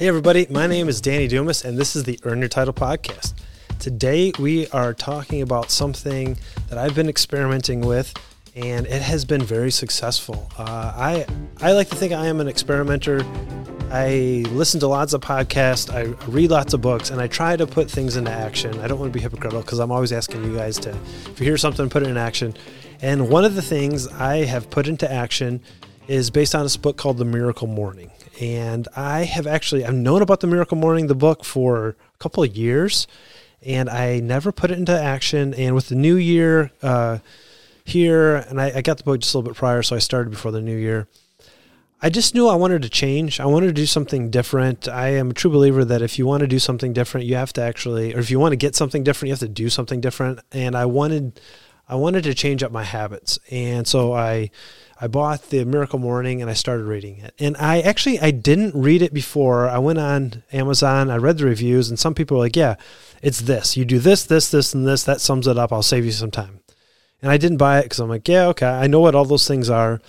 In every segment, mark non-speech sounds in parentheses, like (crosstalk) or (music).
Hey, everybody, my name is Danny Dumas, and this is the Earn Your Title podcast. Today, we are talking about something that I've been experimenting with, and it has been very successful. Uh, I, I like to think I am an experimenter. I listen to lots of podcasts, I read lots of books, and I try to put things into action. I don't want to be hypocritical because I'm always asking you guys to, if you hear something, put it in action. And one of the things I have put into action is based on this book called The Miracle Morning and I have actually I've known about the Miracle Morning, the book, for a couple of years, and I never put it into action. And with the new year uh, here, and I, I, got the book just a little bit prior, so I started before the new year. I just knew I wanted to change. I wanted to do something different. I am a true believer that if you want to do something different, you have to actually, or if you want to get something different, you have to do something different. And I wanted, I wanted to change up my habits, and so I I bought the Miracle Morning and I started reading it. And I actually I didn't read it before. I went on Amazon, I read the reviews, and some people were like, "Yeah, it's this. You do this, this, this, and this. That sums it up. I'll save you some time." And I didn't buy it because I'm like, "Yeah, okay, I know what all those things are."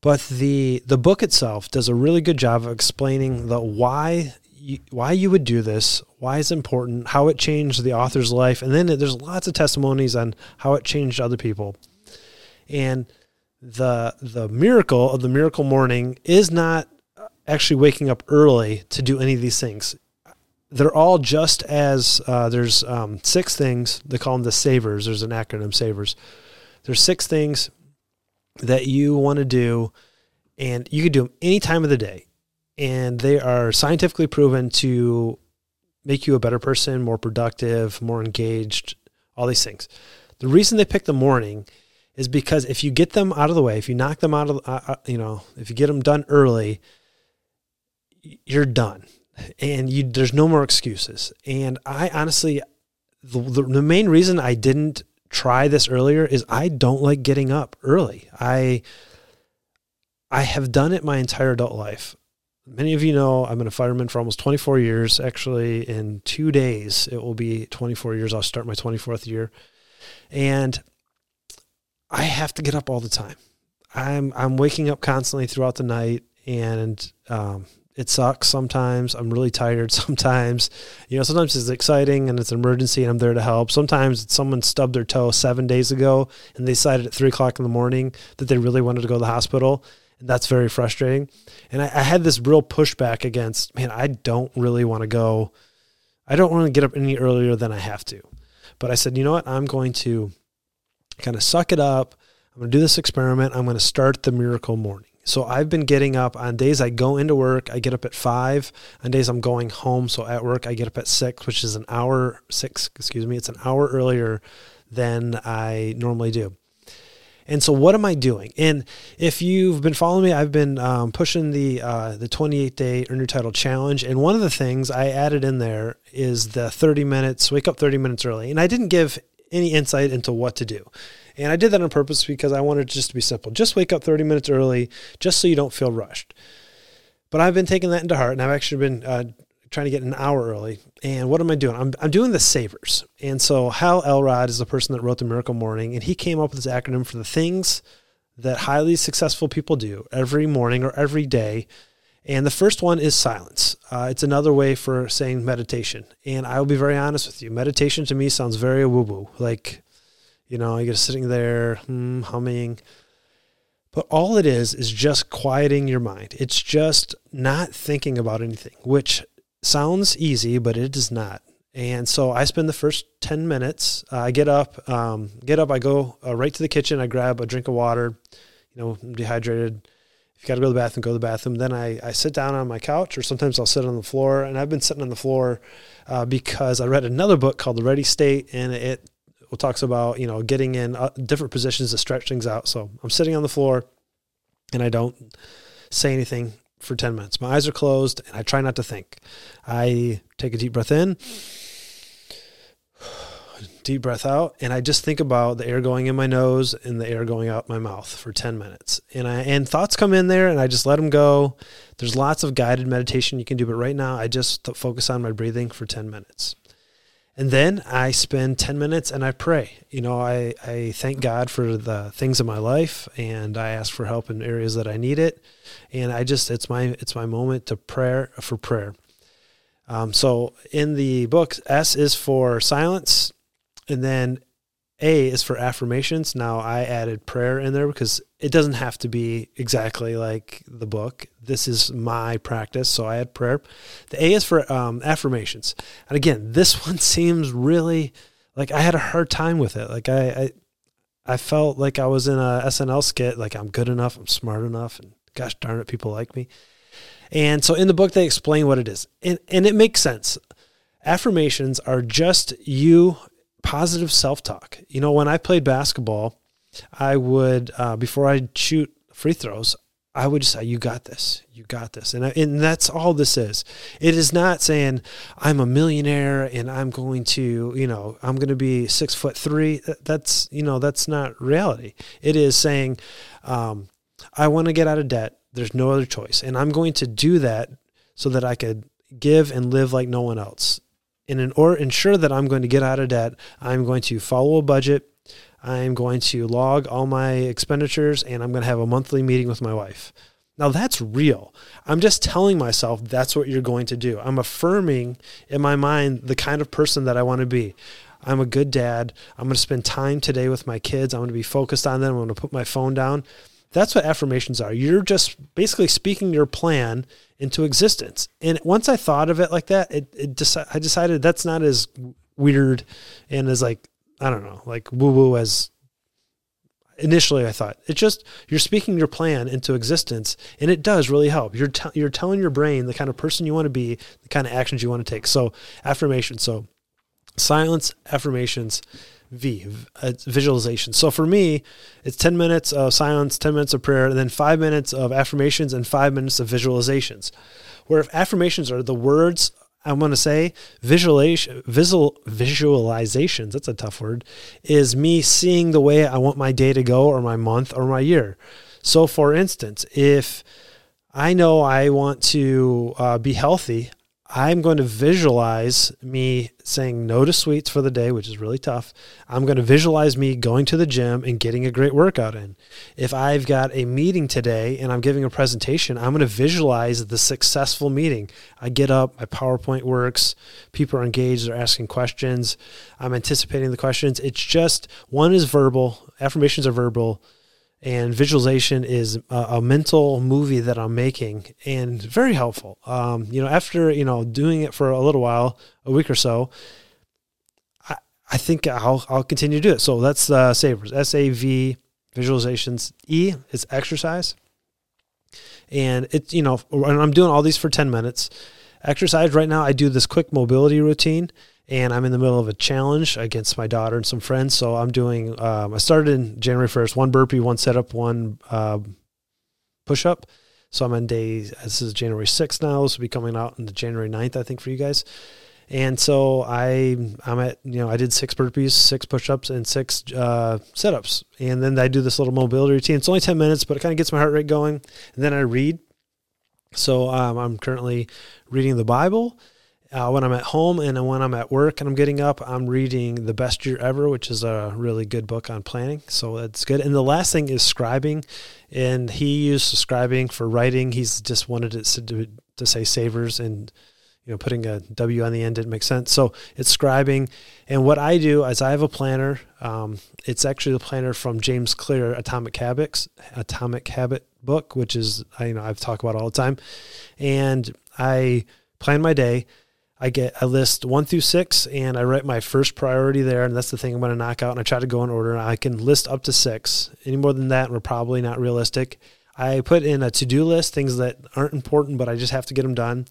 But the the book itself does a really good job of explaining the why you, why you would do this, why it's important, how it changed the author's life, and then there's lots of testimonies on how it changed other people. And the the miracle of the miracle morning is not actually waking up early to do any of these things. They're all just as uh, there's um, six things they call them the savers. There's an acronym savers. There's six things that you want to do, and you can do them any time of the day, and they are scientifically proven to make you a better person, more productive, more engaged, all these things. The reason they pick the morning is because if you get them out of the way, if you knock them out of, uh, uh, you know, if you get them done early, you're done, and you there's no more excuses. And I honestly, the, the, the main reason I didn't try this earlier is I don't like getting up early. I I have done it my entire adult life. Many of you know I've been a fireman for almost 24 years. Actually, in two days, it will be 24 years. I'll start my 24th year. And I have to get up all the time. I'm I'm waking up constantly throughout the night, and um, it sucks sometimes. I'm really tired (laughs) sometimes. You know, sometimes it's exciting and it's an emergency and I'm there to help. Sometimes someone stubbed their toe seven days ago and they decided at three o'clock in the morning that they really wanted to go to the hospital. And that's very frustrating. And I, I had this real pushback against, man, I don't really want to go. I don't want to get up any earlier than I have to. But I said, you know what? I'm going to kind of suck it up. I'm going to do this experiment. I'm going to start the miracle morning. So I've been getting up on days I go into work, I get up at five. On days I'm going home, so at work I get up at six, which is an hour six, excuse me, it's an hour earlier than I normally do. And so, what am I doing? And if you've been following me, I've been um, pushing the uh, the 28 day Earn Your Title challenge. And one of the things I added in there is the 30 minutes, wake up 30 minutes early. And I didn't give any insight into what to do. And I did that on purpose because I wanted it just to be simple. Just wake up 30 minutes early, just so you don't feel rushed. But I've been taking that into heart, and I've actually been uh, trying to get an hour early. And what am I doing? I'm, I'm doing the savers. And so Hal Elrod is the person that wrote the Miracle Morning, and he came up with this acronym for the things that highly successful people do every morning or every day and the first one is silence. Uh, it's another way for saying meditation. And I will be very honest with you. Meditation to me sounds very woo woo. Like, you know, you're sitting there hmm, humming. But all it is is just quieting your mind. It's just not thinking about anything, which sounds easy, but it is not. And so I spend the first 10 minutes. Uh, I get up, um, get up, I go uh, right to the kitchen. I grab a drink of water, you know, I'm dehydrated you got to go to the bathroom, go to the bathroom. Then I, I sit down on my couch, or sometimes I'll sit on the floor. And I've been sitting on the floor uh, because I read another book called The Ready State, and it, it talks about you know getting in uh, different positions to stretch things out. So I'm sitting on the floor, and I don't say anything for 10 minutes. My eyes are closed, and I try not to think. I take a deep breath in deep breath out, and I just think about the air going in my nose and the air going out my mouth for 10 minutes. And I and thoughts come in there and I just let them go. There's lots of guided meditation you can do, but right now I just focus on my breathing for 10 minutes. And then I spend 10 minutes and I pray. You know, I, I thank God for the things in my life and I ask for help in areas that I need it. And I just, it's my, it's my moment to prayer for prayer. Um, so in the book, S is for silence. And then A is for affirmations. Now I added prayer in there because it doesn't have to be exactly like the book. This is my practice, so I had prayer. The A is for um, affirmations, and again, (laughs) this one seems really like I had a hard time with it. Like I, I, I felt like I was in a SNL skit. Like I'm good enough, I'm smart enough, and gosh darn it, people like me. And so in the book, they explain what it is, and and it makes sense. Affirmations are just you positive self talk. You know, when I played basketball I would uh, before I shoot free throws, I would say, "You got this. You got this," and I, and that's all this is. It is not saying I'm a millionaire and I'm going to, you know, I'm going to be six foot three. That's you know, that's not reality. It is saying, um, I want to get out of debt. There's no other choice, and I'm going to do that so that I could give and live like no one else. And in order ensure that I'm going to get out of debt, I'm going to follow a budget I'm going to log all my expenditures and I'm going to have a monthly meeting with my wife. Now that's real. I'm just telling myself that's what you're going to do. I'm affirming in my mind the kind of person that I want to be. I'm a good dad. I'm going to spend time today with my kids. I'm going to be focused on them. I'm going to put my phone down. That's what affirmations are. You're just basically speaking your plan into existence. And once I thought of it like that, it, it deci- I decided that's not as weird and as like I don't know, like woo woo as initially I thought. It's just you're speaking your plan into existence, and it does really help. You're you're telling your brain the kind of person you want to be, the kind of actions you want to take. So affirmation. So silence, affirmations. V, uh, visualization. So for me, it's 10 minutes of silence, 10 minutes of prayer, and then five minutes of affirmations and five minutes of visualizations. Where if affirmations are the words I'm going to say visualization, visual, visualizations, that's a tough word, is me seeing the way I want my day to go or my month or my year. So, for instance, if I know I want to uh, be healthy, I'm going to visualize me saying no to sweets for the day, which is really tough. I'm going to visualize me going to the gym and getting a great workout in. If I've got a meeting today and I'm giving a presentation, I'm going to visualize the successful meeting. I get up, my PowerPoint works, people are engaged, they're asking questions, I'm anticipating the questions. It's just one is verbal, affirmations are verbal and visualization is a, a, mental movie that I'm making and very helpful. Um, you know, after, you know, doing it for a little while, a week or so, I, I think I'll, I'll continue to do it. So that's uh, Savers, S-A-V visualizations. E is exercise. And it's, you know, I'm doing all these for 10 minutes. Exercise right now, I do this quick mobility routine and I'm in the middle of a challenge against my daughter and some friends. So I'm doing. Um, I started in January 1st, one burpee, one set up, one uh, push up. So I'm on day. This is January 6th now. This will be coming out on the January 9th, I think, for you guys. And so I I'm at you know I did six burpees, six push-ups, and six uh, sit-ups, and then I do this little mobility routine. It's only ten minutes, but it kind of gets my heart rate going. And then I read. So um, I'm currently reading the Bible uh, when I'm at home and when I'm at work and I'm getting up, I'm reading The Best Year Ever, which is a really good book on planning. So that's good. And the last thing is scribing. And he used scribing for writing. He's just wanted it to, to say savers and you know putting a W on the end didn't make sense. So it's scribing. And what I do is I have a planner. Um, it's actually the planner from James Clear, Atomic Habits, Atomic Habit book, which is I you know I've talked about all the time. And I plan my day I get I list one through six and I write my first priority there, and that's the thing I'm going to knock out. And I try to go in order. I can list up to six. Any more than that, we're probably not realistic. I put in a to do list, things that aren't important, but I just have to get them done.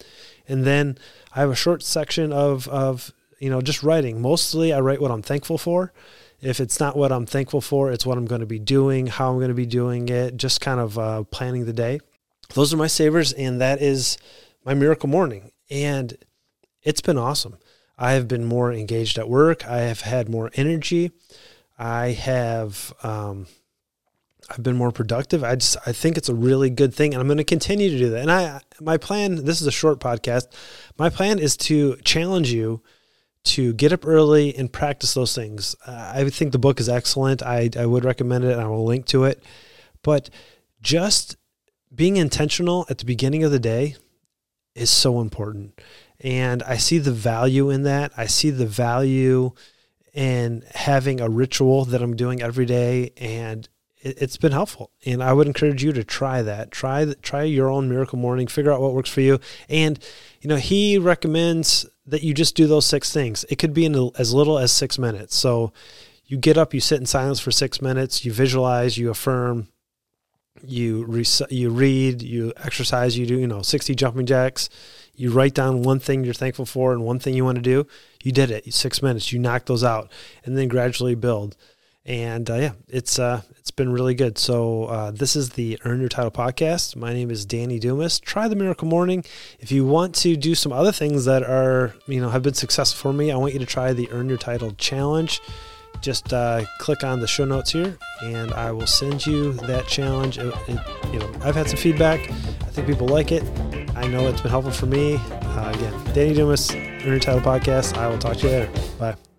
And then I have a short section of of you know just writing. Mostly, I write what I'm thankful for. If it's not what I'm thankful for, it's what I'm going to be doing, how I'm going to be doing it, just kind of uh, planning the day. Those are my savers, and that is my miracle morning. And it's been awesome. I have been more engaged at work. I have had more energy. I have um, I've been more productive. I just I think it's a really good thing, and I'm going to continue to do that. And I my plan. This is a short podcast. My plan is to challenge you to get up early and practice those things. Uh, I think the book is excellent. I, I would recommend it and I will link to it. But just being intentional at the beginning of the day is so important. And I see the value in that. I see the value in having a ritual that I'm doing every day. And it, has been helpful. And I would encourage you to try that. Try try your own miracle morning. Figure out what works for you. And you know, he recommends that you just do those six things. It could be in as little as six minutes. So you get up, you sit in silence for six minutes, you visualize, you affirm, you re- you read, you exercise, you do you know sixty jumping jacks. You write down one thing you're thankful for and one thing you want to do. You did it. Six minutes. You knock those out, and then gradually build. And uh, yeah, it's uh, it's been really good. So uh, this is the Earn Your Title podcast. My name is Danny Dumas. Try the Miracle Morning. If you want to do some other things that are you know have been successful for me, I want you to try the Earn Your Title challenge just uh, click on the show notes here and I will send you that challenge. It, it, you know, I've had some feedback. I think people like it. I know it's been helpful for me. Uh, again, Danny Dumas, Earn Your Title Podcast. I will talk to you later. Bye.